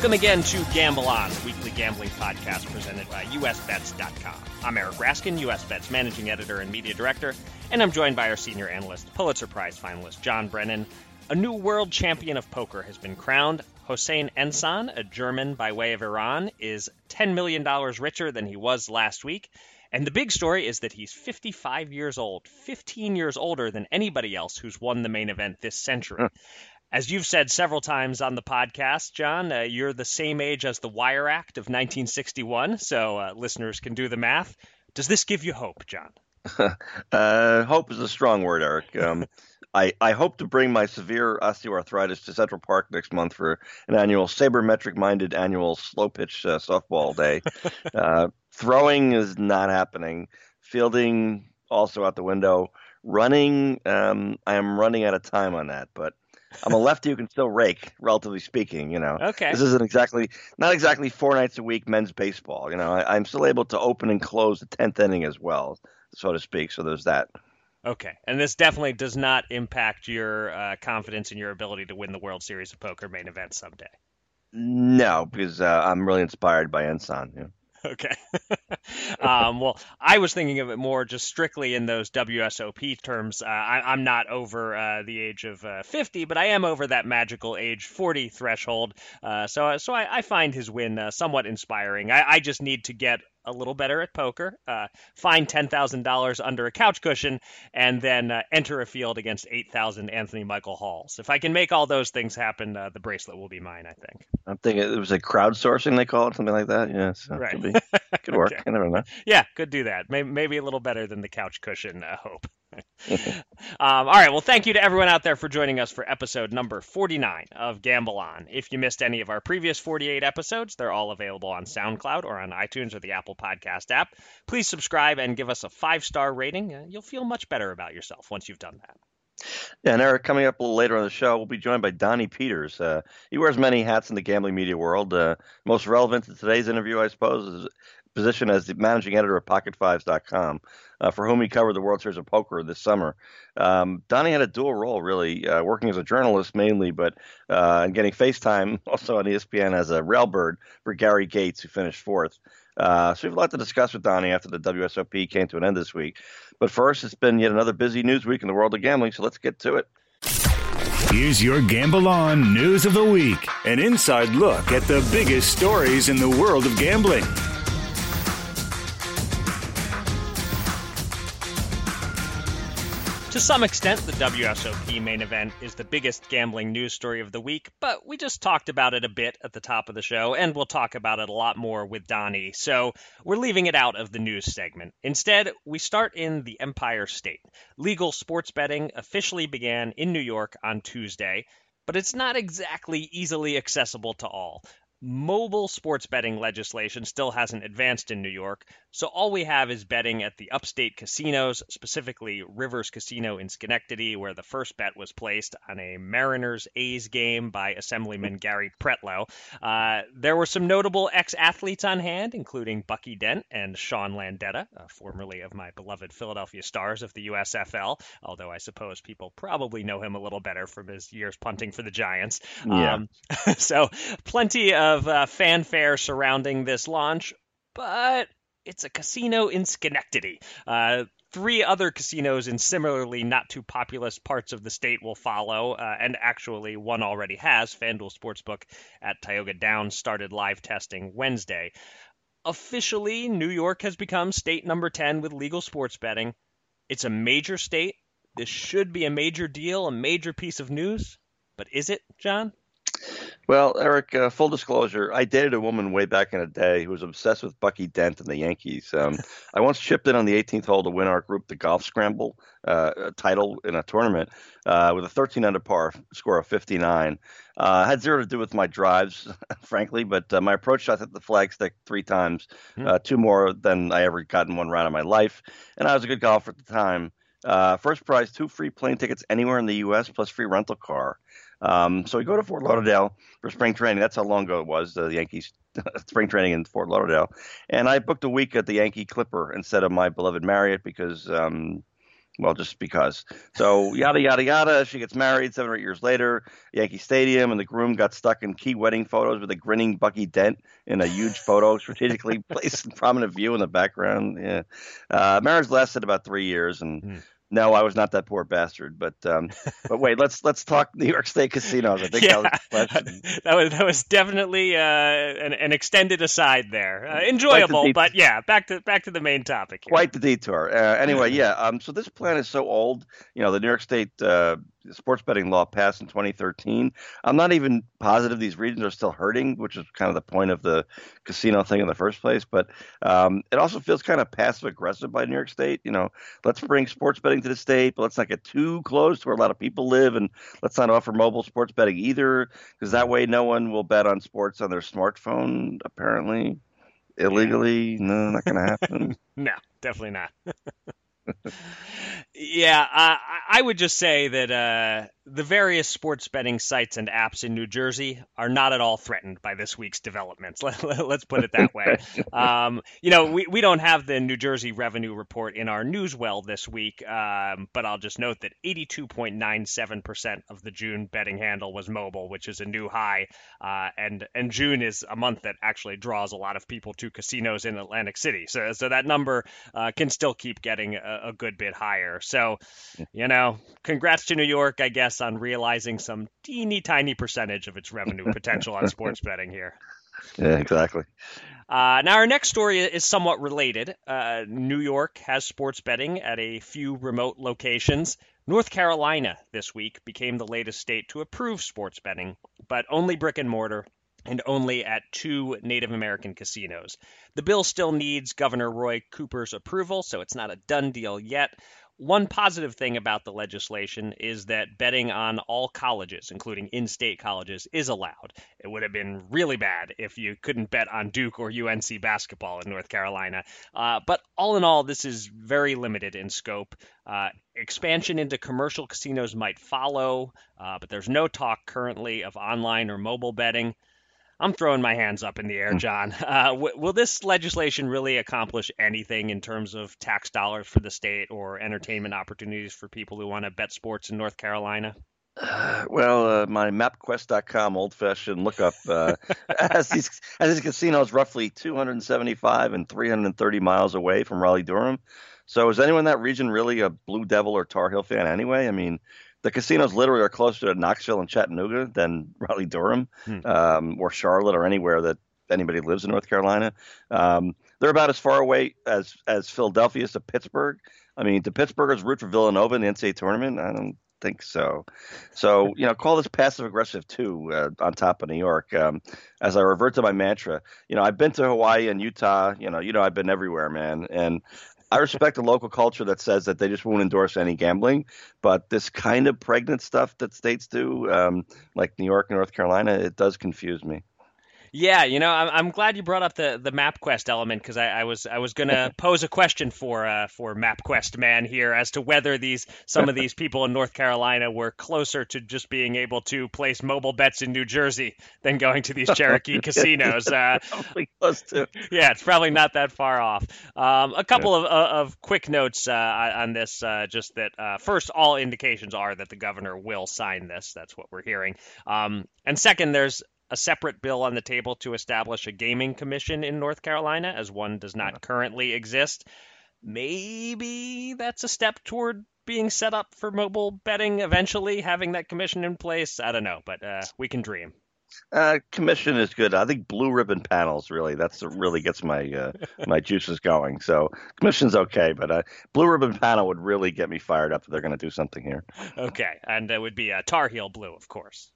Welcome again to Gamble On, the weekly gambling podcast presented by USBets.com. I'm Eric Raskin, USBets managing editor and media director, and I'm joined by our senior analyst, Pulitzer Prize finalist John Brennan. A new world champion of poker has been crowned. Hossein Ensan, a German by way of Iran, is $10 million richer than he was last week. And the big story is that he's 55 years old, 15 years older than anybody else who's won the main event this century. As you've said several times on the podcast, John, uh, you're the same age as the Wire Act of 1961, so uh, listeners can do the math. Does this give you hope, John? uh, hope is a strong word, Eric. Um, I, I hope to bring my severe osteoarthritis to Central Park next month for an annual sabermetric minded annual slow pitch uh, softball day. Uh, throwing is not happening. Fielding also out the window. Running, um, I am running out of time on that, but I'm a lefty who can still rake, relatively speaking. You know, okay. This isn't exactly not exactly four nights a week men's baseball. You know, I, am still able to open and close the tenth inning as well, so to speak. So there's that. Okay, and this definitely does not impact your uh, confidence in your ability to win the World Series of Poker main event someday. No, because uh, I'm really inspired by. You know? Okay. um, well, I was thinking of it more just strictly in those WSOP terms. Uh, I, am not over uh, the age of uh, 50, but I am over that magical age 40 threshold. Uh, so, so I, I, find his win uh, somewhat inspiring. I, I, just need to get a little better at poker, uh, find $10,000 under a couch cushion, and then uh, enter a field against 8,000 Anthony Michael Halls. If I can make all those things happen, uh, the bracelet will be mine, I think. I'm thinking it was a crowdsourcing, they call it, something like that. Yeah, so right. Could, be, could work. okay. I never know. Yeah, could do that. Maybe, maybe a little better than the couch cushion uh, hope. um, all right. Well, thank you to everyone out there for joining us for episode number 49 of Gamble On. If you missed any of our previous 48 episodes, they're all available on SoundCloud or on iTunes or the Apple Podcast app. Please subscribe and give us a five star rating. Uh, you'll feel much better about yourself once you've done that. Yeah, and Eric, coming up a little later on the show, we'll be joined by Donnie Peters. Uh, he wears many hats in the gambling media world. Uh, most relevant to today's interview, I suppose, is position as the managing editor of PocketFives.com, uh, for whom he covered the World Series of Poker this summer. Um, Donnie had a dual role, really, uh, working as a journalist mainly, but uh, and getting FaceTime also on ESPN as a railbird for Gary Gates, who finished fourth. Uh, so we have a lot to discuss with Donnie after the WSOP came to an end this week. But first, it's been yet another busy news week in the world of gambling, so let's get to it. Here's your Gamble On News of the Week an inside look at the biggest stories in the world of gambling. To some extent, the WSOP main event is the biggest gambling news story of the week, but we just talked about it a bit at the top of the show, and we'll talk about it a lot more with Donnie, so we're leaving it out of the news segment. Instead, we start in the Empire State. Legal sports betting officially began in New York on Tuesday, but it's not exactly easily accessible to all. Mobile sports betting legislation still hasn't advanced in New York, so all we have is betting at the upstate casinos, specifically Rivers Casino in Schenectady, where the first bet was placed on a Mariners A's game by Assemblyman Gary Pretlow. Uh, there were some notable ex athletes on hand, including Bucky Dent and Sean Landeta, uh, formerly of my beloved Philadelphia Stars of the USFL, although I suppose people probably know him a little better from his years punting for the Giants. Yeah. Um, so, plenty of of uh, fanfare surrounding this launch, but it's a casino in Schenectady. Uh, three other casinos in similarly not too populous parts of the state will follow, uh, and actually one already has. FanDuel Sportsbook at Tioga Downs started live testing Wednesday. Officially, New York has become state number 10 with legal sports betting. It's a major state. This should be a major deal, a major piece of news. But is it, John? Well, Eric, uh, full disclosure, I dated a woman way back in the day who was obsessed with Bucky Dent and the Yankees. Um, I once chipped in on the 18th hole to win our group the golf scramble uh, title in a tournament uh, with a 13 under par score of 59. Uh, had zero to do with my drives, frankly, but uh, my approach shot hit the flagstick three times, hmm. uh, two more than I ever got in one round of my life, and I was a good golfer at the time. Uh, first prize, two free plane tickets anywhere in the U.S. plus free rental car. Um, so we go to Fort Lauderdale for spring training. That's how long ago it was. The Yankees spring training in Fort Lauderdale, and I booked a week at the Yankee Clipper instead of my beloved Marriott because, um, well, just because. So yada yada yada. She gets married seven or eight years later. Yankee Stadium, and the groom got stuck in key wedding photos with a grinning Bucky Dent in a huge photo, strategically placed in prominent view in the background. Yeah, uh, marriage lasted about three years, and. Mm no, I was not that poor bastard. But um, but wait, let's let's talk New York State casinos. I think yeah, that was that was that was definitely uh, an, an extended aside there. Uh, enjoyable, the but yeah, back to back to the main topic. Here. Quite the detour. Uh, anyway, yeah. Um, so this plan is so old. You know, the New York State uh, sports betting law passed in 2013. I'm not even positive these regions are still hurting, which is kind of the point of the casino thing in the first place. But um, it also feels kind of passive aggressive by New York State. You know, let's bring sports betting to the state, but let's not get too close to where a lot of people live, and let's not offer mobile sports betting either, because that way no one will bet on sports on their smartphone. Apparently, illegally, no, not going to happen. no, definitely not. yeah, uh, I would just say that uh, the various sports betting sites and apps in New Jersey are not at all threatened by this week's developments. Let, us put it that way. um, you know, we, we don't have the New Jersey revenue report in our news well this week, um, but I'll just note that 82.97% of the June betting handle was mobile, which is a new high. Uh, and and June is a month that actually draws a lot of people to casinos in Atlantic City. So so that number uh, can still keep getting a, a good bit higher. So, you know, congrats to New York, I guess on realizing some teeny tiny percentage of its revenue potential on sports betting here. Yeah, exactly. Uh, now, our next story is somewhat related. Uh, New York has sports betting at a few remote locations. North Carolina this week became the latest state to approve sports betting, but only brick and mortar and only at two Native American casinos. The bill still needs Governor Roy Cooper's approval, so it's not a done deal yet. One positive thing about the legislation is that betting on all colleges, including in state colleges, is allowed. It would have been really bad if you couldn't bet on Duke or UNC basketball in North Carolina. Uh, but all in all, this is very limited in scope. Uh, expansion into commercial casinos might follow, uh, but there's no talk currently of online or mobile betting. I'm throwing my hands up in the air, hmm. John. Uh, w- will this legislation really accomplish anything in terms of tax dollars for the state or entertainment opportunities for people who want to bet sports in North Carolina? Uh, well, uh, my MapQuest.com old-fashioned lookup uh, has these has these casinos roughly 275 and 330 miles away from Raleigh Durham. So, is anyone in that region really a Blue Devil or Tar Heel fan anyway? I mean, the casinos literally are closer to Knoxville and Chattanooga than Raleigh Durham hmm. um, or Charlotte or anywhere that anybody lives in North Carolina. Um, they're about as far away as as Philadelphia is to Pittsburgh. I mean, do Pittsburghers root for Villanova in the NCAA tournament? I don't think so. So you know, call this passive aggressive too. Uh, on top of New York, um, as I revert to my mantra, you know, I've been to Hawaii and Utah. You know, you know, I've been everywhere, man. And I respect the local culture that says that they just won't endorse any gambling, but this kind of pregnant stuff that states do, um, like New York and North Carolina, it does confuse me. Yeah, you know, I'm, I'm glad you brought up the, the MapQuest element because I, I was I was gonna pose a question for uh, for MapQuest man here as to whether these some of these people in North Carolina were closer to just being able to place mobile bets in New Jersey than going to these Cherokee casinos. Uh, close to. Yeah, it's probably not that far off. Um, a couple yeah. of, uh, of quick notes uh, on this, uh, just that uh, first, all indications are that the governor will sign this. That's what we're hearing. Um, and second, there's a separate bill on the table to establish a gaming commission in North Carolina, as one does not currently exist. Maybe that's a step toward being set up for mobile betting eventually, having that commission in place. I don't know, but uh, we can dream. Uh, commission is good. I think blue ribbon panels really that's really gets my uh, my juices going. So commission's okay, but uh, blue ribbon panel would really get me fired up if they're going to do something here. Okay, and it would be a Tar Heel blue, of course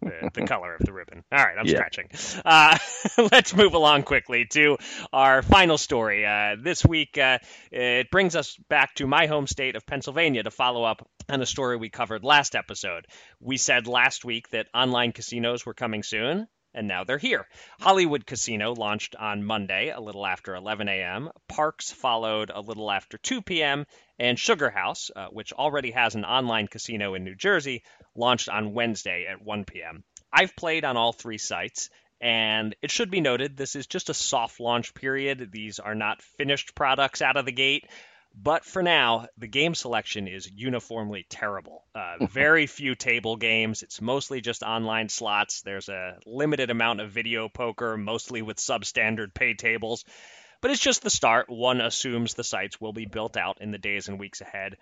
the, the color of the ribbon. All right, I'm yeah. stretching. Uh, let's move along quickly to our final story. Uh, this week, uh, it brings us back to my home state of Pennsylvania to follow up on a story we covered last episode. We said last week that online casinos were coming soon and now they're here. Hollywood Casino launched on Monday, a little after 11 a.m. Parx followed a little after 2 p.m. And Sugar House, uh, which already has an online casino in New Jersey, launched on Wednesday at 1 p.m. I've played on all three sites, and it should be noted this is just a soft launch period. These are not finished products out of the gate. But for now, the game selection is uniformly terrible. Uh, very few table games. It's mostly just online slots. There's a limited amount of video poker, mostly with substandard pay tables. But it's just the start. One assumes the sites will be built out in the days and weeks ahead.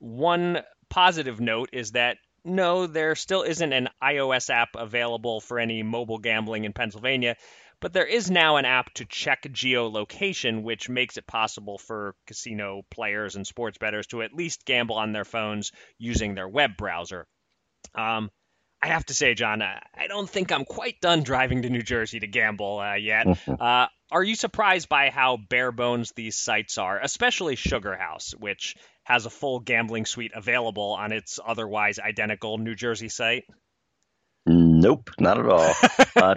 One positive note is that no, there still isn't an iOS app available for any mobile gambling in Pennsylvania, but there is now an app to check geolocation, which makes it possible for casino players and sports bettors to at least gamble on their phones using their web browser. Um, I have to say, John, I don't think I'm quite done driving to New Jersey to gamble uh, yet. Uh, are you surprised by how bare bones these sites are, especially Sugar House, which has a full gambling suite available on its otherwise identical New Jersey site? Nope, not at all. uh,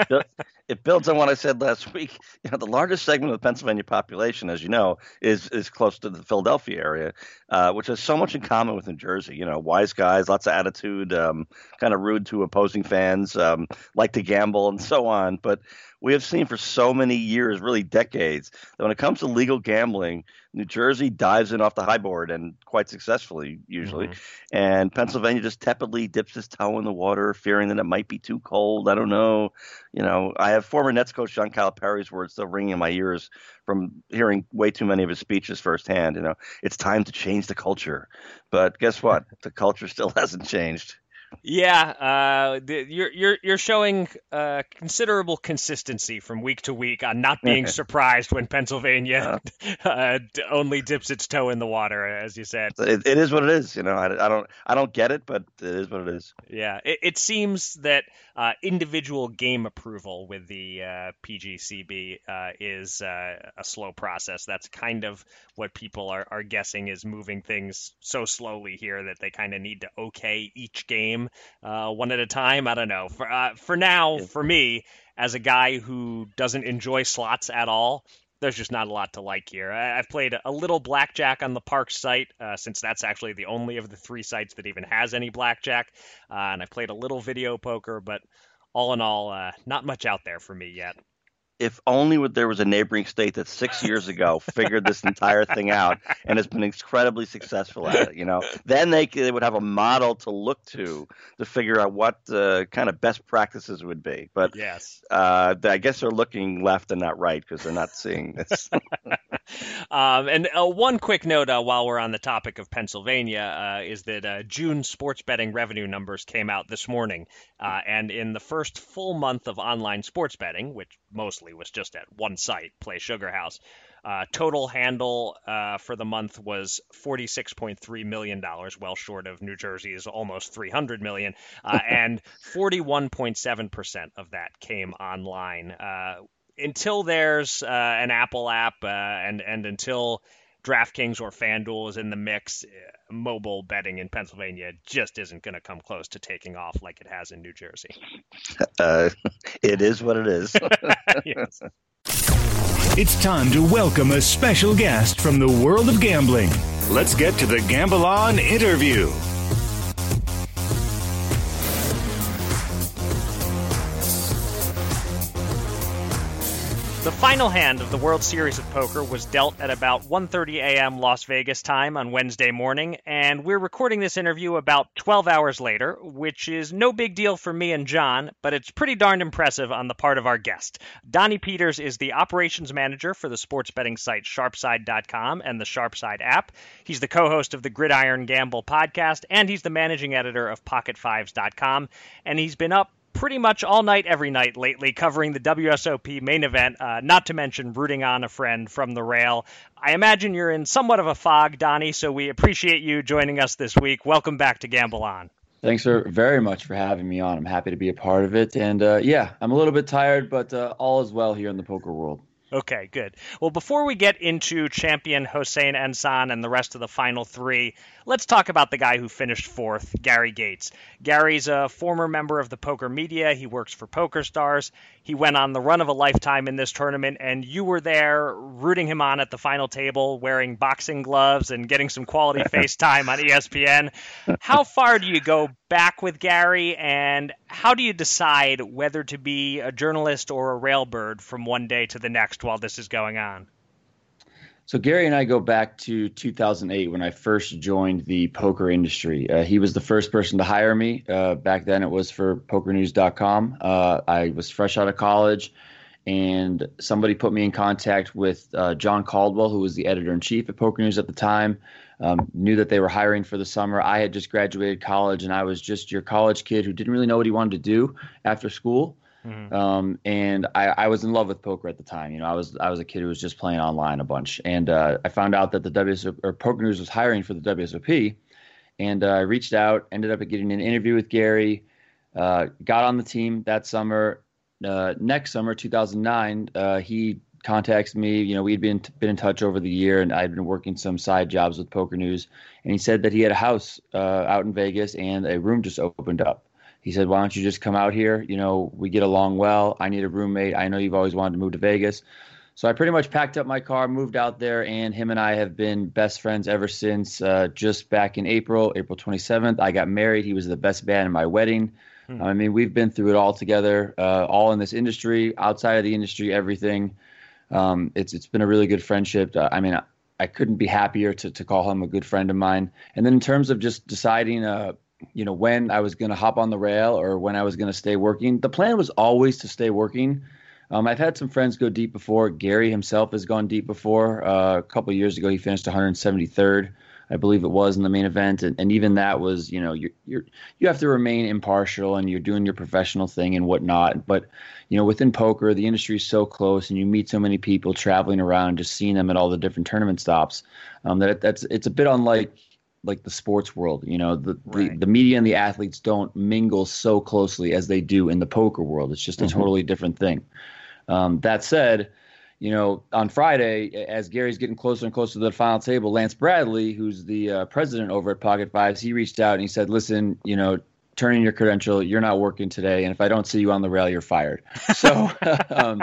it builds on what I said last week. You know, the largest segment of the Pennsylvania population, as you know, is is close to the Philadelphia area, uh, which has so much in common with New Jersey. You know, wise guys, lots of attitude, um, kind of rude to opposing fans, um, like to gamble, and so on. But we have seen for so many years, really decades, that when it comes to legal gambling, New Jersey dives in off the high board and quite successfully, usually. Mm-hmm. And Pennsylvania just tepidly dips his toe in the water, fearing that it might be too cold. I don't know. You know, I have former Nets coach John Calipari's words still ringing in my ears from hearing way too many of his speeches firsthand. You know, it's time to change the culture. But guess what? the culture still hasn't changed. Yeah, uh, the, you're you're you're showing uh, considerable consistency from week to week on not being surprised when Pennsylvania uh, only dips its toe in the water, as you said. It, it is what it is. You know, I, I, don't I don't get it, but it is what it is. Yeah, it, it seems that uh, individual game approval with the uh, PGCB uh, is a slow process. That's kind of what people are, are guessing is moving things so slowly here that they kind of need to okay each game game uh, one at a time. I don't know. For uh, for now, for me, as a guy who doesn't enjoy slots at all, there's just not a lot to like here. I, have played a little blackjack on the park site, uh, since that's actually the only of the three sites that even has any blackjack, uh, and I've played a little video poker, but all in all, uh, not much out there for me yet if only there was a neighboring state that six years ago figured this entire thing out and has been incredibly successful at it. You know, then they they would have a model to look to to figure out what the kind of best practices would be. But yes, uh, I guess they're looking left and not right because they're not seeing this. um, and uh, one quick note uh, while we're on the topic of Pennsylvania uh, is that uh, June sports betting revenue numbers came out this morning, uh, and in the first full month of online sports betting, which mostly was just at one site, Play Sugar House. Uh, total handle uh, for the month was $46.3 million, well short of New Jersey's almost 300 million, uh, and 41.7% of that came online. Until there's uh, an Apple app uh, and, and until DraftKings or FanDuel is in the mix, uh, mobile betting in Pennsylvania just isn't going to come close to taking off like it has in New Jersey. Uh, it is what it is. yes. It's time to welcome a special guest from the world of gambling. Let's get to the Gamble On interview. The final hand of the World Series of Poker was dealt at about 1:30 a.m. Las Vegas time on Wednesday morning, and we're recording this interview about 12 hours later, which is no big deal for me and John, but it's pretty darned impressive on the part of our guest. Donnie Peters is the operations manager for the sports betting site sharpside.com and the Sharpside app. He's the co-host of the Gridiron Gamble podcast, and he's the managing editor of pocketfives.com, and he's been up pretty much all night, every night lately, covering the WSOP main event, uh, not to mention rooting on a friend from the rail. I imagine you're in somewhat of a fog, Donnie, so we appreciate you joining us this week. Welcome back to Gamble On. Thanks very much for having me on. I'm happy to be a part of it. And uh, yeah, I'm a little bit tired, but uh, all is well here in the poker world. Okay, good. Well, before we get into champion Hossein Ensan and the rest of the final three, let's talk about the guy who finished fourth, Gary Gates. Gary's a former member of the poker media. He works for PokerStars. He went on the run of a lifetime in this tournament, and you were there rooting him on at the final table, wearing boxing gloves and getting some quality face time on ESPN. How far do you go back with Gary, and how do you decide whether to be a journalist or a railbird from one day to the next while this is going on? So Gary and I go back to 2008 when I first joined the poker industry. Uh, he was the first person to hire me. Uh, back then, it was for PokerNews.com. Uh, I was fresh out of college, and somebody put me in contact with uh, John Caldwell, who was the editor in chief at Poker News at the time um, knew that they were hiring for the summer. I had just graduated college, and I was just your college kid who didn't really know what he wanted to do after school. Mm-hmm. Um, and I, I, was in love with poker at the time. You know, I was I was a kid who was just playing online a bunch, and uh, I found out that the WSOP or Poker News was hiring for the WSOP, and uh, I reached out, ended up getting an interview with Gary, uh, got on the team that summer. Uh, next summer, 2009, uh, he contacts me. You know, we'd been been in touch over the year, and I'd been working some side jobs with Poker News. And he said that he had a house uh, out in Vegas, and a room just opened up. He said, "Why don't you just come out here? You know, we get along well. I need a roommate. I know you've always wanted to move to Vegas." So I pretty much packed up my car, moved out there, and him and I have been best friends ever since. Uh, just back in April, April 27th, I got married. He was the best man in my wedding. Hmm. I mean, we've been through it all together, uh, all in this industry, outside of the industry, everything. Um, it's it's been a really good friendship. Uh, I mean, I, I, couldn't be happier to to call him a good friend of mine. And then in terms of just deciding, uh, you know, when I was going to hop on the rail or when I was going to stay working, the plan was always to stay working. Um, I've had some friends go deep before. Gary himself has gone deep before. Uh, a couple years ago, he finished 173rd. I believe it was in the main event, and, and even that was, you know, you you you have to remain impartial and you're doing your professional thing and whatnot. But you know, within poker, the industry is so close, and you meet so many people traveling around, just seeing them at all the different tournament stops. Um, that that's it's a bit unlike like the sports world. You know, the, right. the, the media and the athletes don't mingle so closely as they do in the poker world. It's just a mm-hmm. totally different thing. Um, that said, you know, on Friday, as Gary's getting closer and closer to the final table, Lance Bradley, who's the uh, president over at Pocket Fives, he reached out and he said, "Listen, you know, turn in your credential. You're not working today, and if I don't see you on the rail, you're fired." So, um,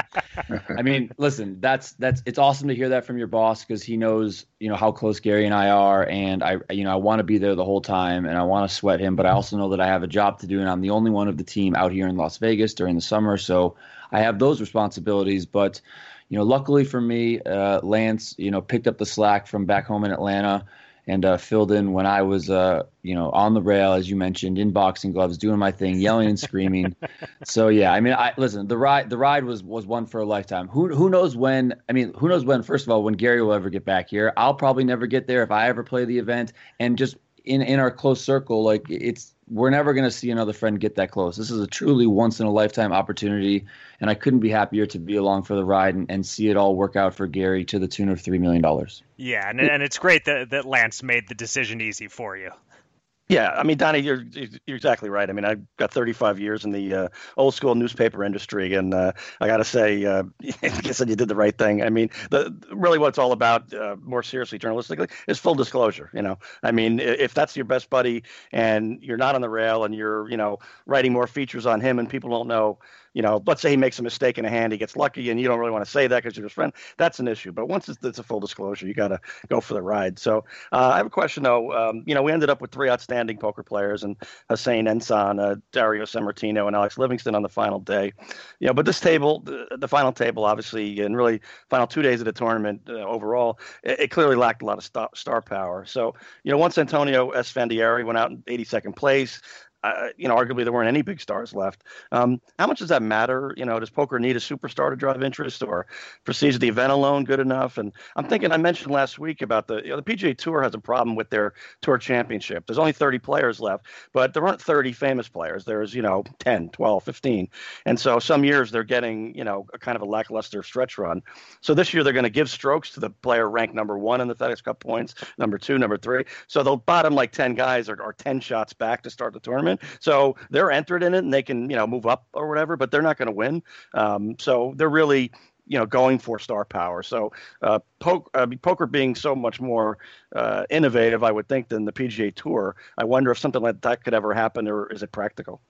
I mean, listen, that's that's it's awesome to hear that from your boss because he knows, you know, how close Gary and I are, and I, you know, I want to be there the whole time, and I want to sweat him, but I also know that I have a job to do, and I'm the only one of the team out here in Las Vegas during the summer, so I have those responsibilities, but you know, luckily for me, uh, Lance, you know, picked up the slack from back home in Atlanta and uh, filled in when I was, uh, you know, on the rail, as you mentioned, in boxing gloves, doing my thing, yelling and screaming. so yeah, I mean, I listen. The ride, the ride was was one for a lifetime. Who who knows when? I mean, who knows when? First of all, when Gary will ever get back here. I'll probably never get there if I ever play the event. And just in in our close circle, like it's we're never going to see another friend get that close. This is a truly once in a lifetime opportunity, and I couldn't be happier to be along for the ride and, and see it all work out for Gary to the tune of three million dollars. Yeah, and, and it's great that that Lance made the decision easy for you. Yeah, I mean, Donnie, you're you're exactly right. I mean, I've got 35 years in the uh, old school newspaper industry, and uh, I got to say, uh, I guess you did the right thing. I mean, the really what it's all about, uh, more seriously, journalistically, is full disclosure. You know, I mean, if that's your best buddy and you're not on the rail and you're, you know, writing more features on him, and people don't know you know, let's say he makes a mistake in a hand, he gets lucky, and you don't really want to say that because you're his friend. That's an issue. But once it's, it's a full disclosure, you got to go for the ride. So uh, I have a question though. Um, you know, we ended up with three outstanding poker players and Hossein Ensan, uh, Dario Sammartino, and Alex Livingston on the final day. You know, but this table, the, the final table, obviously, and really final two days of the tournament uh, overall, it, it, clearly lacked a lot of star, star power. So you know, once Antonio S. Esfandiari went out in 82nd place, uh, you know, arguably there weren't any big stars left. Um, how much does that matter? You know, does poker need a superstar to drive interest, or prestige the event alone good enough? And I'm thinking, I mentioned last week about the you know, the PGA Tour has a problem with their tour championship. There's only 30 players left, but there aren't 30 famous players. There's you know 10, 12, 15, and so some years they're getting you know a kind of a lackluster stretch run. So this year they're going to give strokes to the player ranked number one in the FedEx Cup points, number two, number three. So the bottom like 10 guys are, are 10 shots back to start the tournament tournament. So they're entered in it and they can, you know, move up or whatever, but they're not going to win. Um, so they're really, you know, going for star power. So uh, poke, uh, poker being so much more uh, innovative, I would think, than the PGA Tour. I wonder if something like that could ever happen, or is it practical?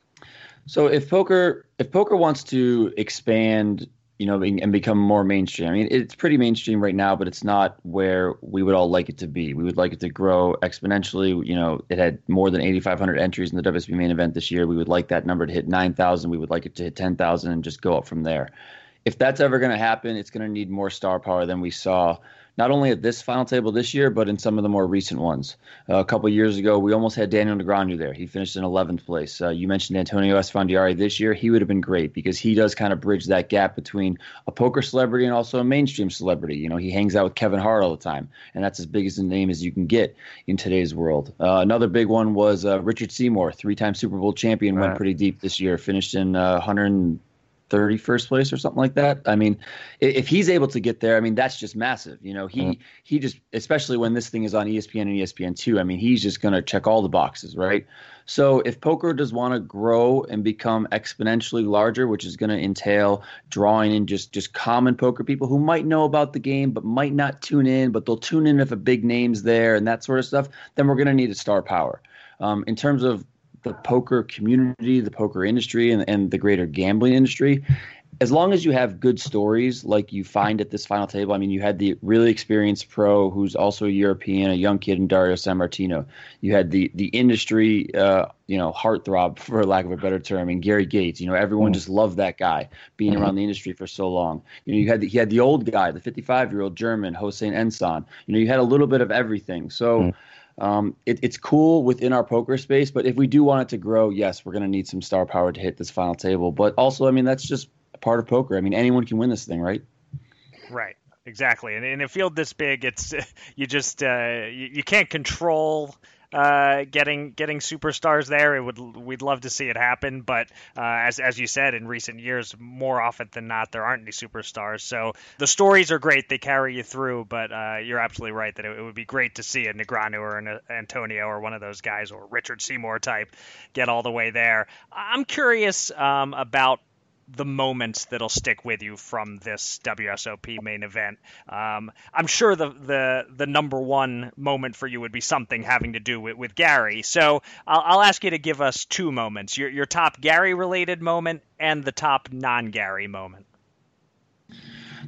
So if poker if poker wants to expand you know, and become more mainstream. I mean, it's pretty mainstream right now, but it's not where we would all like it to be. We would like it to grow exponentially. You know, it had more than 8,500 entries in the WSB main event this year. We would like that number to hit 9,000. We would like it to hit 10,000 and just go up from there. If that's ever going to happen, it's going to need more star power than we saw not only at this final table this year, but in some of the more recent ones. Uh, a couple years ago, we almost had Daniel Negreanu there. He finished in 11th place. Uh, you mentioned Antonio Esfandiari this year. He would have been great because he does kind of bridge that gap between a poker celebrity and also a mainstream celebrity. You know, he hangs out with Kevin Hart all the time, and that's as big as a name as you can get in today's world. Uh, another big one was uh, Richard Seymour, three-time Super Bowl champion, right. went pretty deep this year, finished in 100. Uh, 31st place or something like that. I mean, if he's able to get there, I mean, that's just massive. You know, he mm. he just especially when this thing is on ESPN and ESPN2, I mean, he's just going to check all the boxes, right? So if poker does want to grow and become exponentially larger, which is going to entail drawing in just just common poker people who might know about the game but might not tune in, but they'll tune in if a big name's there and that sort of stuff, then we're going to need a star power. Um, in terms of the poker community, the poker industry, and, and the greater gambling industry. As long as you have good stories like you find at this final table, I mean, you had the really experienced pro who's also a European, a young kid in Dario Sammartino. You had the the industry, uh, you know, heartthrob for lack of a better term, and Gary Gates. You know, everyone mm. just loved that guy being mm-hmm. around the industry for so long. You know, you had the, he had the old guy, the 55 year old German Hossein Ensan. You know, you had a little bit of everything. So. Mm um, it, it's cool within our poker space, but if we do want it to grow, yes, we're going to need some star power to hit this final table. But also, I mean, that's just part of poker. I mean, anyone can win this thing, right? Right. Exactly. And in a field this big, it's you just uh, you, you can't control uh, getting getting superstars there. It would we'd love to see it happen, but uh, as as you said in recent years, more often than not, there aren't any superstars. So the stories are great; they carry you through. But uh, you're absolutely right that it, it, would be great to see a Negreanu or an Antonio or one of those guys or Richard Seymour type get all the way there. I'm curious um, about the moments that'll stick with you from this WSOP main event. Um, I'm sure the, the the number one moment for you would be something having to do with, with Gary. So I'll, I'll ask you to give us two moments: your your top Gary related moment and the top non Gary moment.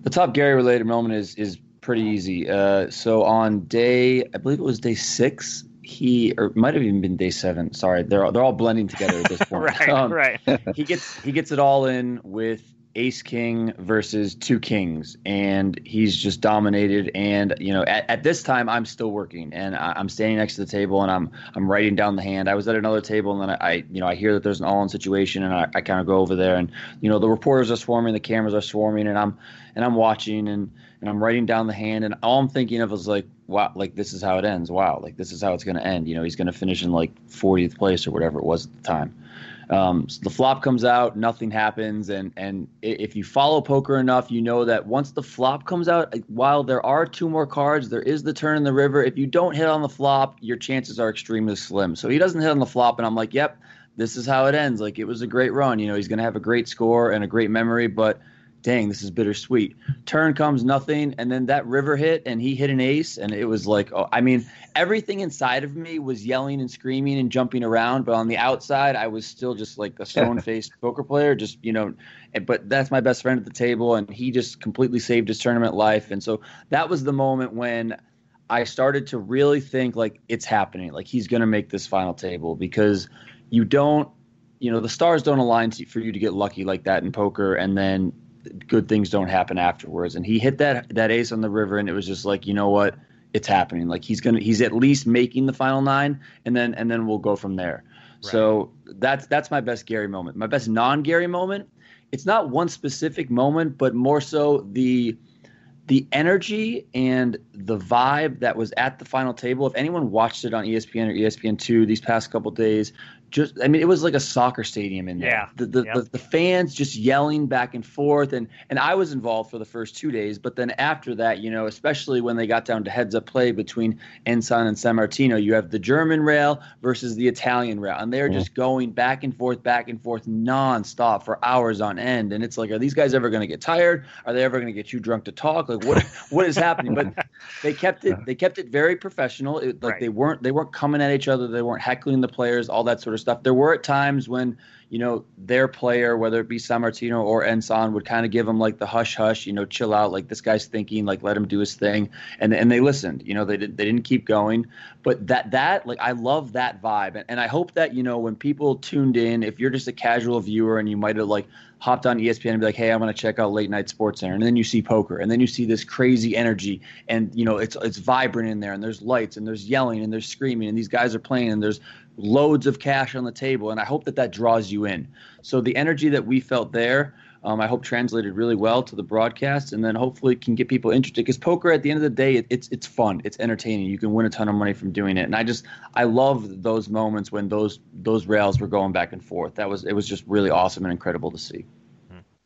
The top Gary related moment is is pretty easy. Uh, so on day, I believe it was day six, he or might have even been day seven. Sorry, they're all, they're all blending together at this point. right, um, right. he gets he gets it all in with ace king versus two kings and he's just dominated and you know at, at this time i'm still working and I, am standing next to the table and i'm i'm writing down the hand i was at another table and then i, I you know i hear that there's an all-in situation and i, I kind of go over there and you know the reporters are swarming the cameras are swarming and i'm and i'm watching and and I'm writing down the hand, and all I'm thinking of is like, wow, like this is how it ends. Wow, like this is how it's going to end. You know, he's going to finish in like 40th place or whatever it was at the time. Um, so the flop comes out, nothing happens, and and if you follow poker enough, you know that once the flop comes out, while there are two more cards, there is the turn in the river. If you don't hit on the flop, your chances are extremely slim. So he doesn't hit on the flop, and I'm like, yep, this is how it ends. Like it was a great run. You know, he's going to have a great score and a great memory, but dang, this is bittersweet. Turn comes nothing, and then that river hit, and he hit an ace, and it was like, oh, I mean, everything inside of me was yelling and screaming and jumping around, but on the outside, I was still just like a stone faced poker player, just you know. But that's my best friend at the table, and he just completely saved his tournament life, and so that was the moment when. I started to really think like it's happening, like he's going to make this final table because you don't, you know, the stars don't align for you to get lucky like that in poker, and then good things don't happen afterwards. And he hit that that ace on the river, and it was just like, you know what, it's happening. Like he's gonna, he's at least making the final nine, and then and then we'll go from there. Right. So that's that's my best Gary moment. My best non Gary moment. It's not one specific moment, but more so the the energy and the vibe that was at the final table. If anyone watched it on ESPN or ESPN2 these past couple days, just I mean it was like a soccer stadium in there. Yeah. The the, yep. the, the fans just yelling back and forth and and I was involved for the first 2 days, but then after that, you know, especially when they got down to heads up play between Ensan and Sammartino, you have the German rail versus the Italian rail and they're mm-hmm. just going back and forth back and forth nonstop for hours on end and it's like are these guys ever going to get tired? Are they ever going to get too drunk to talk? Like what what is happening? But they kept it they kept it very professional. It, like right. they weren't they weren't coming at each other, they weren't heckling the players, all that sort of stuff. There were at times when you know their player, whether it be Sammartino or Ensan, would kind of give them like the hush hush, you know, chill out, like this guy's thinking, like let him do his thing, and and they listened. You know, they did, they didn't keep going, but that that like I love that vibe, and, and I hope that you know when people tuned in, if you're just a casual viewer and you might have like hopped on ESPN and be like, "Hey, I'm going to check out Late Night Sports Center," and then you see poker, and then you see this crazy energy, and you know it's it's vibrant in there, and there's lights, and there's yelling, and there's screaming, and these guys are playing, and there's loads of cash on the table. And I hope that that draws you in. So the energy that we felt there, um, I hope translated really well to the broadcast, and then hopefully can get people interested. Because poker, at the end of the day, it, it's it's fun, it's entertaining. You can win a ton of money from doing it, and I just I love those moments when those those rails were going back and forth. That was it was just really awesome and incredible to see.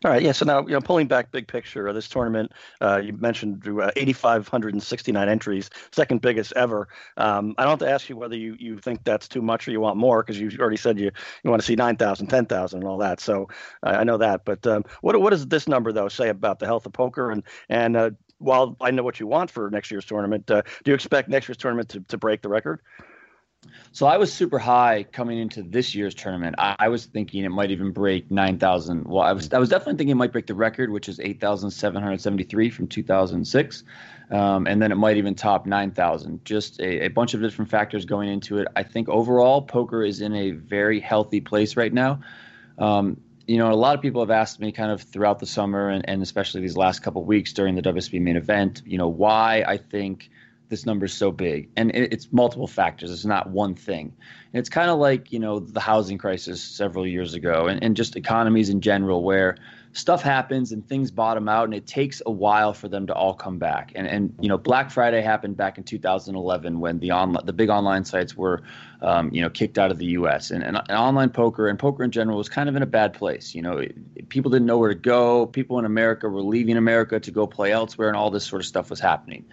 All right, yeah. So now, you know, pulling back big picture of this tournament, uh, you mentioned uh, 8,569 entries, second biggest ever. Um, I don't have to ask you whether you, you think that's too much or you want more because you already said you, you want to see 9,000, 10,000 and all that. So uh, I know that. But um, what what does this number though say about the health of poker and and uh, while I know what you want for next year's tournament, uh, do you expect next year's tournament to, to break the record? So I was super high coming into this year's tournament. I, I was thinking it might even break nine thousand. Well, I was I was definitely thinking it might break the record, which is eight thousand seven hundred seventy three from two thousand six, um, and then it might even top nine thousand. Just a, a bunch of different factors going into it. I think overall, poker is in a very healthy place right now. Um, you know, a lot of people have asked me kind of throughout the summer and, and especially these last couple weeks during the WSB main event, you know, why I think this number is so big. And it's multiple factors. It's not one thing. And it's kind of like you know the housing crisis several years ago and, and just economies in general where stuff happens and things bottom out and it takes a while for them to all come back. And and you know black friday happened back in 2011 when the on the big online sites were um, you know kicked out of the us and, and, and, online poker and poker in general was kind of in a bad place. You know it, people didn't know where to go. People in america were leaving america to go play elsewhere and all this sort of stuff was happening.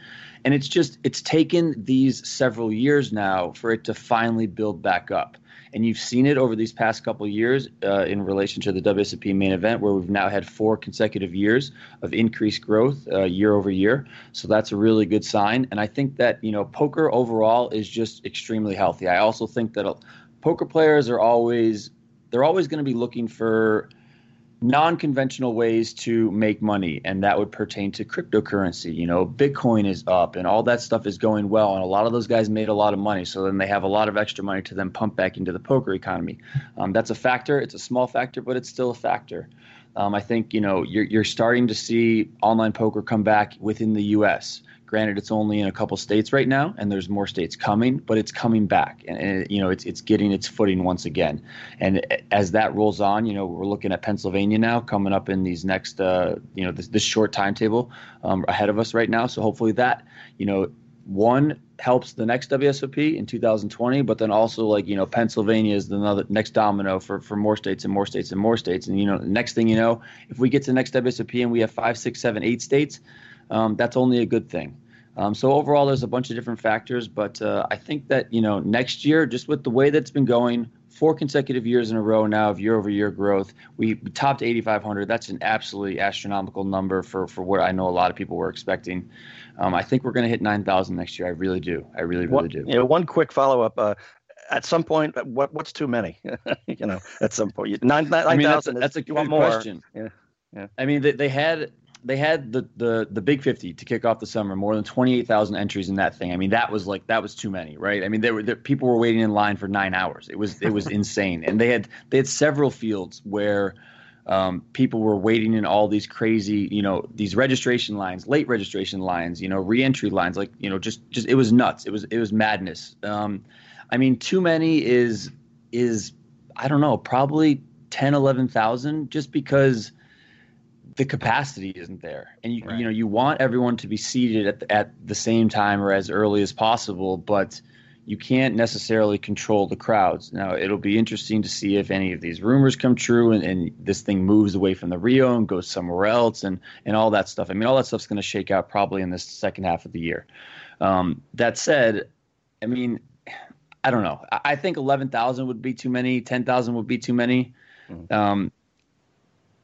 And it's just it's taken these several years now for it to finally build back up. And you've seen it over these past couple years uh, in relation to the WSOP main event, where we've now had four consecutive years of increased growth uh, year over year. So that's a really good sign. And I think that you know poker overall is just extremely healthy. I also think that uh, poker players are always they're always going to be looking for non-conventional ways to make money and that would pertain to cryptocurrency. You know bitcoin is up and all that stuff is going well and a lot of those guys made a lot of money so then they have a lot of extra money to then pump back into the poker economy. Um, that's a factor. It's a small factor but it's still a factor. Um, i think you know you're, you're starting to see online poker come back within the us Granted, it's only in a couple states right now, and there's more states coming, but it's coming back, and, and, you know it's it's getting its footing once again. And as that rolls on, you know we're looking at Pennsylvania now coming up in these next uh, you know this, this short timetable um, ahead of us right now. So hopefully that you know one helps the next WSOP in 2020, but then also like you know Pennsylvania is another next domino for for more states and more states and more states. And you know, next thing you know, if we get to the next WSOP and we have five, six, seven, eight states, um, that's only a good thing. Um, so overall, there's a bunch of different factors, but uh, I think that you know next year, just with the way that's been going, four consecutive years in a row now of year-over-year growth. We topped 8,500. That's an absolutely astronomical number for for what I know a lot of people were expecting. Um, I think we're going to hit 9,000 next year. I really do. I really, really do. Yeah. one quick follow-up. Uh, at some point, what what's too many? you know, at some point, nine nine I mean, thousand. That's, that's, a good question. Yeah, yeah. I mean, they, they had they had the, the the big 50 to kick off the summer more than 28,000 entries in that thing. I mean that was like that was too many right? I mean there were there, people were waiting in line for 9 hours. It was it was insane. And they had they had several fields where um, people were waiting in all these crazy you know these registration lines late registration lines you know reentry lines like you know just just it was nuts. It was it was madness. Um, i mean too many is is i don't know probably 10 11,000 just because the capacity isn't there, and you right. you know you want everyone to be seated at the, at the same time or as early as possible, but you can't necessarily control the crowds. Now it'll be interesting to see if any of these rumors come true and, and this thing moves away from the Rio and goes somewhere else and and all that stuff. I mean, all that stuff's going to shake out probably in this second half of the year. Um, that said, I mean, I don't know. I, I think eleven thousand would be too many. Ten thousand would be too many. Mm-hmm. Um,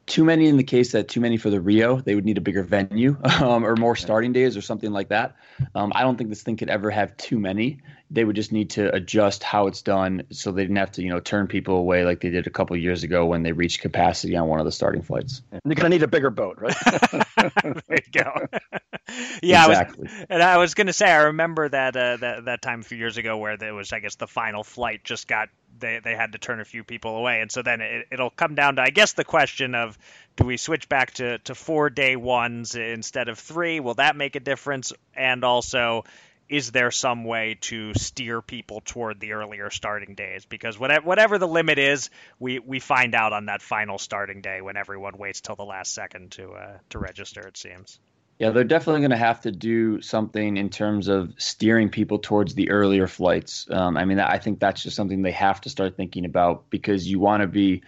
too many in the case that too many for the Rio. They would need a bigger venue um, or more starting days or something like that. Um, I don't think this thing could ever have too many. They would just need to adjust how it's done so they didn't have to, you know, turn people away like they did a couple years ago when they reached capacity on one of the starting flights. You're going to need a bigger boat, right? there you go. yeah, exactly. I was, and I was going to say I remember that uh, that that time a few years ago where there was, I guess, the final flight just got they they had to turn a few people away, and so then it, it'll come down to I guess the question of do we switch back to to four day ones instead of three? Will that make a difference? And also, is there some way to steer people toward the earlier starting days? Because whatever the limit is, we we find out on that final starting day when everyone waits till the last second to uh, to register. It seems. Yeah, they're definitely going to have to do something in terms of steering people towards the earlier flights. Um, I mean, I think that's just something they have to start thinking about because you want to be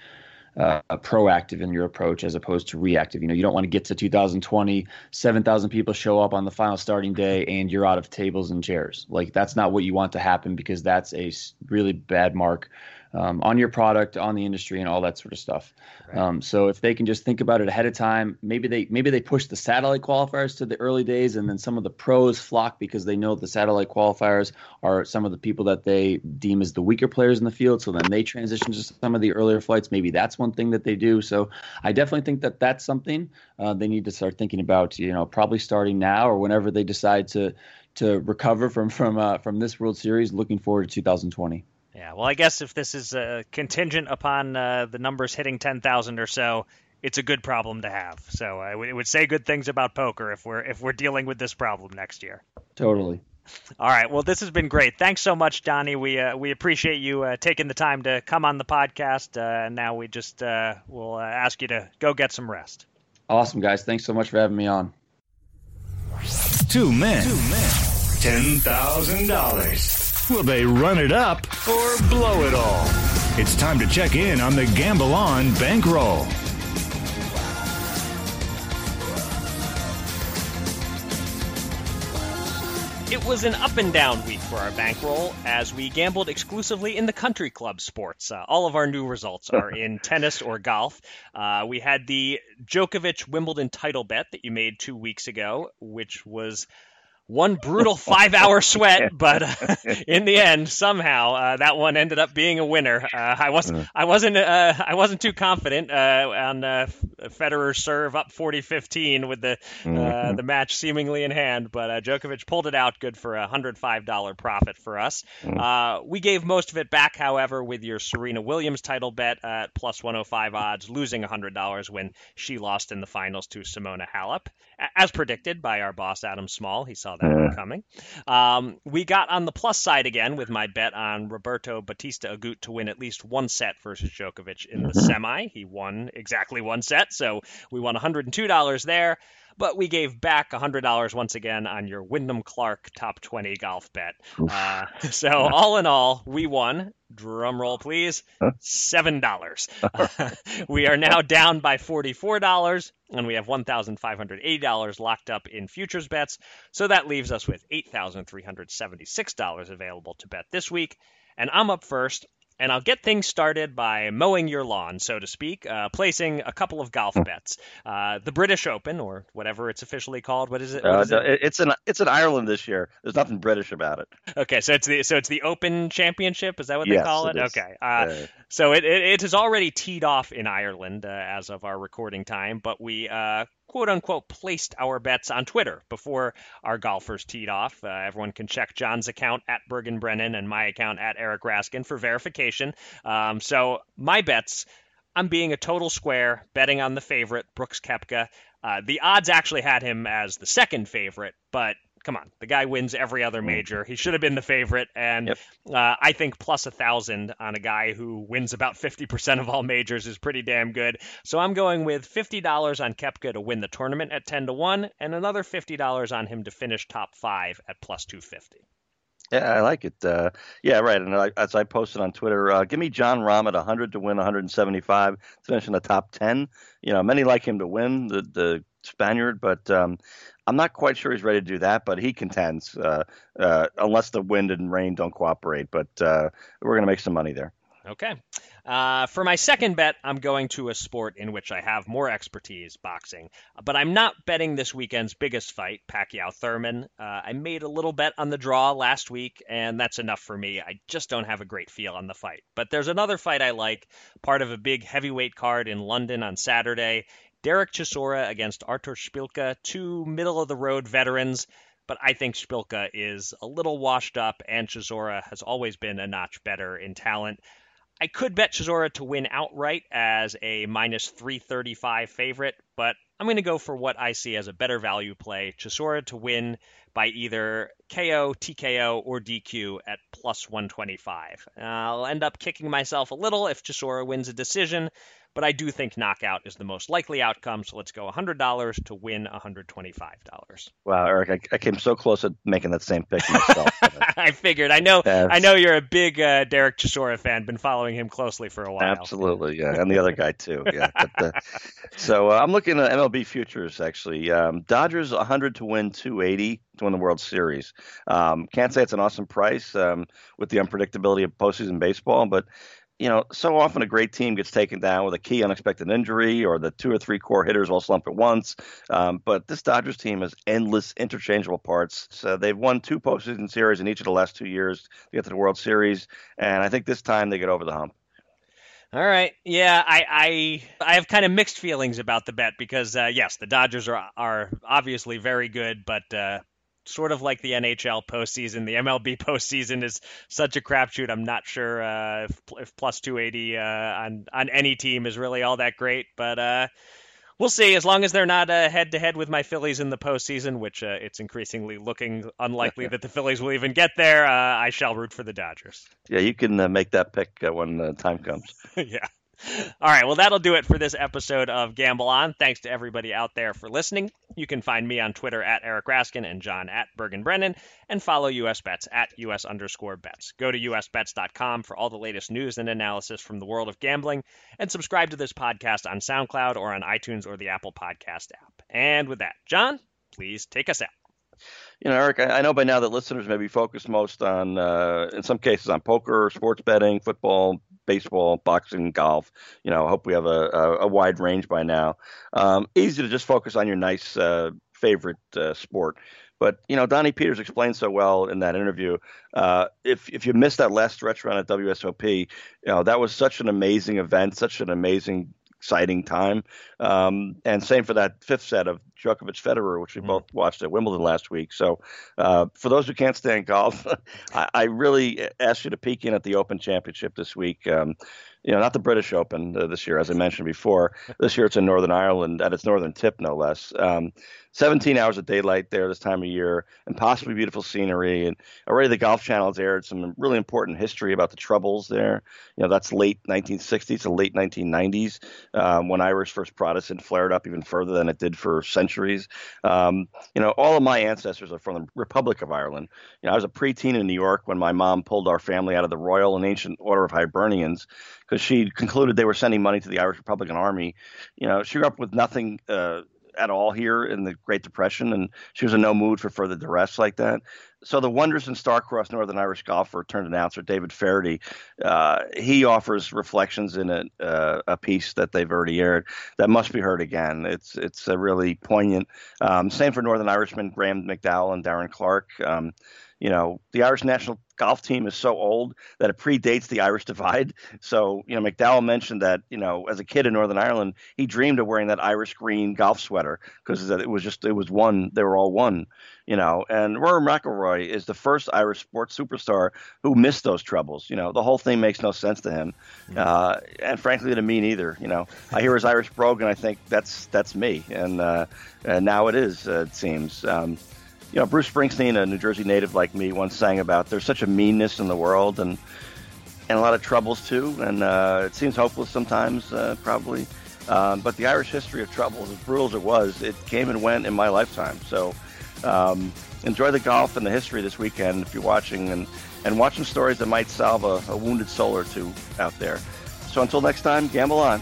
uh, proactive in your approach as opposed to reactive. You know, you don't want to get to 2020, 7,000 people show up on the final starting day and you're out of tables and chairs. Like, that's not what you want to happen because that's a really bad mark um, on your product, on the industry, and all that sort of stuff. Right. Um, so if they can just think about it ahead of time, maybe they maybe they push the satellite qualifiers to the early days, and then some of the pros flock because they know the satellite qualifiers are some of the people that they deem as the weaker players in the field. So then they transition to some of the earlier flights. Maybe that's one thing that they do. So I definitely think that that's something uh, they need to start thinking about. You know, probably starting now or whenever they decide to to recover from from uh, from this World Series. Looking forward to 2020. Yeah, well, I guess if this is uh, contingent upon uh, the numbers hitting 10,000 or so, it's a good problem to have. So I w- would say good things about poker if we're if we're dealing with this problem next year. Totally. All right. Well, this has been great. Thanks so much, Donnie. We uh, we appreciate you uh, taking the time to come on the podcast. Uh, and now we just uh, will uh, ask you to go get some rest. Awesome, guys. Thanks so much for having me on. Two men. Two men. Ten thousand dollars. Will they run it up or blow it all? It's time to check in on the Gamble On bankroll. It was an up and down week for our bankroll as we gambled exclusively in the country club sports. Uh, all of our new results are in tennis or golf. Uh, we had the Djokovic Wimbledon title bet that you made two weeks ago, which was one brutal five hour sweat, but uh, in the end, somehow uh, that one ended up being a winner. Uh, I wasn't, uh-huh. I wasn't, uh, I wasn't too confident uh, on uh, Federer's serve up 40-15 with the mm-hmm. the match seemingly in hand, but Djokovic pulled it out, good for a hundred five dollar profit for us. Mm-hmm. we gave most of it back, however, with your Serena Williams title bet at plus 105 odds, losing hundred dollars when she lost in the finals to Simona Halep, as predicted by our boss Adam Small. He saw that coming. Um, we got on the plus side again with my bet on Roberto Bautista Agut to win at least one set versus Djokovic in the mm-hmm. semi. He won exactly one set, so we won $102 there. but we gave back $100 once again on your Wyndham Clark top 20 golf bet. Uh, so all in all, we won. Drum roll, please. Seven dollars. we are now down by forty-four dollars, and we have one thousand five hundred eighty dollars locked up in futures bets. So that leaves us with eight thousand three hundred seventy-six dollars available to bet this week. And I'm up first and I'll get things started by mowing your lawn, so to speak, uh, placing a couple of golf bets. Uh, the British Open, or whatever it's officially called. What is it? What Uh, it? it- it's in it's in Ireland this year. There's nothing British about it. Okay, so it's the so it's the Open Championship. Is that what they Yes, call it it? is. Okay. Uh, Uh, So it, it, it has already teed off in Ireland uh, as of our recording time, but we uh, quote unquote placed our bets on Twitter before our golfers teed off. Uh, everyone can check John's account at Bergen Brennan and my account at Eric Raskin for verification. Um, so my bets, I'm being a total square, betting on the favorite, Brooks Koepka. Uh, the odds actually had him as the second favorite, but come on, the guy wins every other major. He should have been the favorite, and Yep. uh, I think plus a thousand on a guy who wins about 50% of all majors is pretty damn good. So I'm going with $50 on Koepka to win the tournament at 10 to 1, and another $50 on him to finish top five at plus 250. Yeah, I like it. Uh, yeah, right. And I, as I posted on Twitter, uh, give me Jon Rahm at 100 to win 175 to finish in the top 10. You know, many like him to win the the Spaniard, but um, I'm not quite sure he's ready to do that. But he contends, uh, uh, unless the wind and rain don't cooperate. But uh, we're going to make some money there. Okay. Uh, for my second bet, I'm going to a sport in which I have more expertise, boxing. But I'm not betting this weekend's biggest fight, Pacquiao Thurman. Uh, I made a little bet on the draw last week, and that's enough for me. I just don't have a great feel on the fight. But there's another fight I like, part of a big heavyweight card in London on Saturday. Derek Chisora against Artur Szpilka, two middle of the road veterans but I think Szpilka is a little washed up, and Chisora has always been a notch better in talent. I could bet Chisora to win outright as a minus 335 favorite, but I'm going to go for what I see as a better value play. Chisora to win by either KO, TKO, or DQ at plus 125. I'll end up kicking myself a little if Chisora wins a decision, but I do think knockout is the most likely outcome, so let's go $100 to win $125. Wow, Eric, I, I came so close at making that same pick myself. I figured. I know. I know you're a big uh, Derek Chisora fan. Been following him closely for a while. Absolutely, yeah, and the other guy too. Yeah. But, uh, so uh, I'm looking at MLB futures actually. Um, Dodgers 100 to win 280 to win the World Series. Um, can't say it's an awesome price um, with the unpredictability of postseason baseball, but you know, so often a great team gets taken down with a key unexpected injury or the two or three core hitters all slump at once. Um, but this Dodgers team has endless interchangeable parts. So they've won two postseason series in each of the last two years to get to the World Series, and I think this time they get over the hump. All right. Yeah, I I, I have kind of mixed feelings about the bet because uh, yes, the Dodgers are are obviously very good, but uh, sort of like the NHL postseason, the MLB postseason is such a crapshoot. I'm not sure uh, if, if plus 280 uh, on on any team is really all that great, but. Uh, We'll see. As long as they're not head to head with my Phillies in the postseason, which uh, it's increasingly looking unlikely that the Phillies will even get there, uh, I shall root for the Dodgers. Yeah, you can uh, make that pick uh, when the time comes. yeah. All right. Well, that'll do it for this episode of Gamble On. Thanks to everybody out there for listening. You can find me on Twitter at Eric Raskin and John at Bergen Brennan and follow US Bets at US underscore bets. Go to usbets.com for all the latest news and analysis from the world of gambling and subscribe to this podcast on SoundCloud or on iTunes or the Apple Podcast app. And with that, John, please take us out. You know, Eric, I, know by now that listeners may be focused most on, uh, in some cases, on poker, sports betting, football, baseball, boxing, golf. You know, I hope we have a, a, a wide range by now. Um, easy to just focus on your nice uh, favorite uh, sport. But you know, Donnie Peters explained so well in that interview. Uh, if if you missed that last stretch run at WSOP, you know that was such an amazing event, such an amazing exciting time. Um, and same for that fifth set of Djokovic Federer, which we mm. both watched at Wimbledon last week. So uh, for those who can't stand golf, I, I, really ask you to peek in at the Open Championship this week. Um, you know, not the British Open uh, this year, as I mentioned before. This year it's in Northern Ireland at its northern tip, no less. Um, 17 hours of daylight there this time of year, and possibly beautiful scenery. And already the Golf Channel has aired some really important history about the Troubles there. You know, that's late 1960s to late 1990s um, when Irish First Protestant flared up even further than it did for centuries. Um, you know, all of my ancestors are from the Republic of Ireland. You know, I was a preteen in New York when my mom pulled our family out of the Royal and Ancient Order of Hibernians because she concluded they were sending money to the Irish Republican Army. You know, she grew up with nothing. Uh, at all here in the Great Depression, and she was in no mood for further duress like that. So the wondrous and star-crossed Northern Irish golfer turned announcer David Feherty, uh, he offers reflections in a, uh, a piece that they've already aired that must be heard again. It's it's a really poignant. Um, same for Northern Irishmen Graeme McDowell and Darren Clarke. Um, you know, the Irish national golf team is so old that it predates the Irish divide. So, you know, McDowell mentioned that, you know, as a kid in Northern Ireland, he dreamed of wearing that Irish green golf sweater because it was just, it was one, they were all one, you know. And Rory McIlroy is the first Irish sports superstar who missed those troubles. You know, the whole thing makes no sense to him. Mm-hmm. Uh, and frankly, to me neither. You know, I hear his Irish brogue and I think that's, that's me. And, uh, and now it is, uh, it seems. Um, you know, Bruce Springsteen, a New Jersey native like me, once sang about there's such a meanness in the world and and a lot of troubles too, and uh, it seems hopeless sometimes, uh, probably. Um, but the Irish history of troubles, as brutal as it was, it came and went in my lifetime. So um, enjoy the golf and the history this weekend if you're watching, and and watch some stories that might solve a, a wounded soul or two out there. So until next time, gamble on.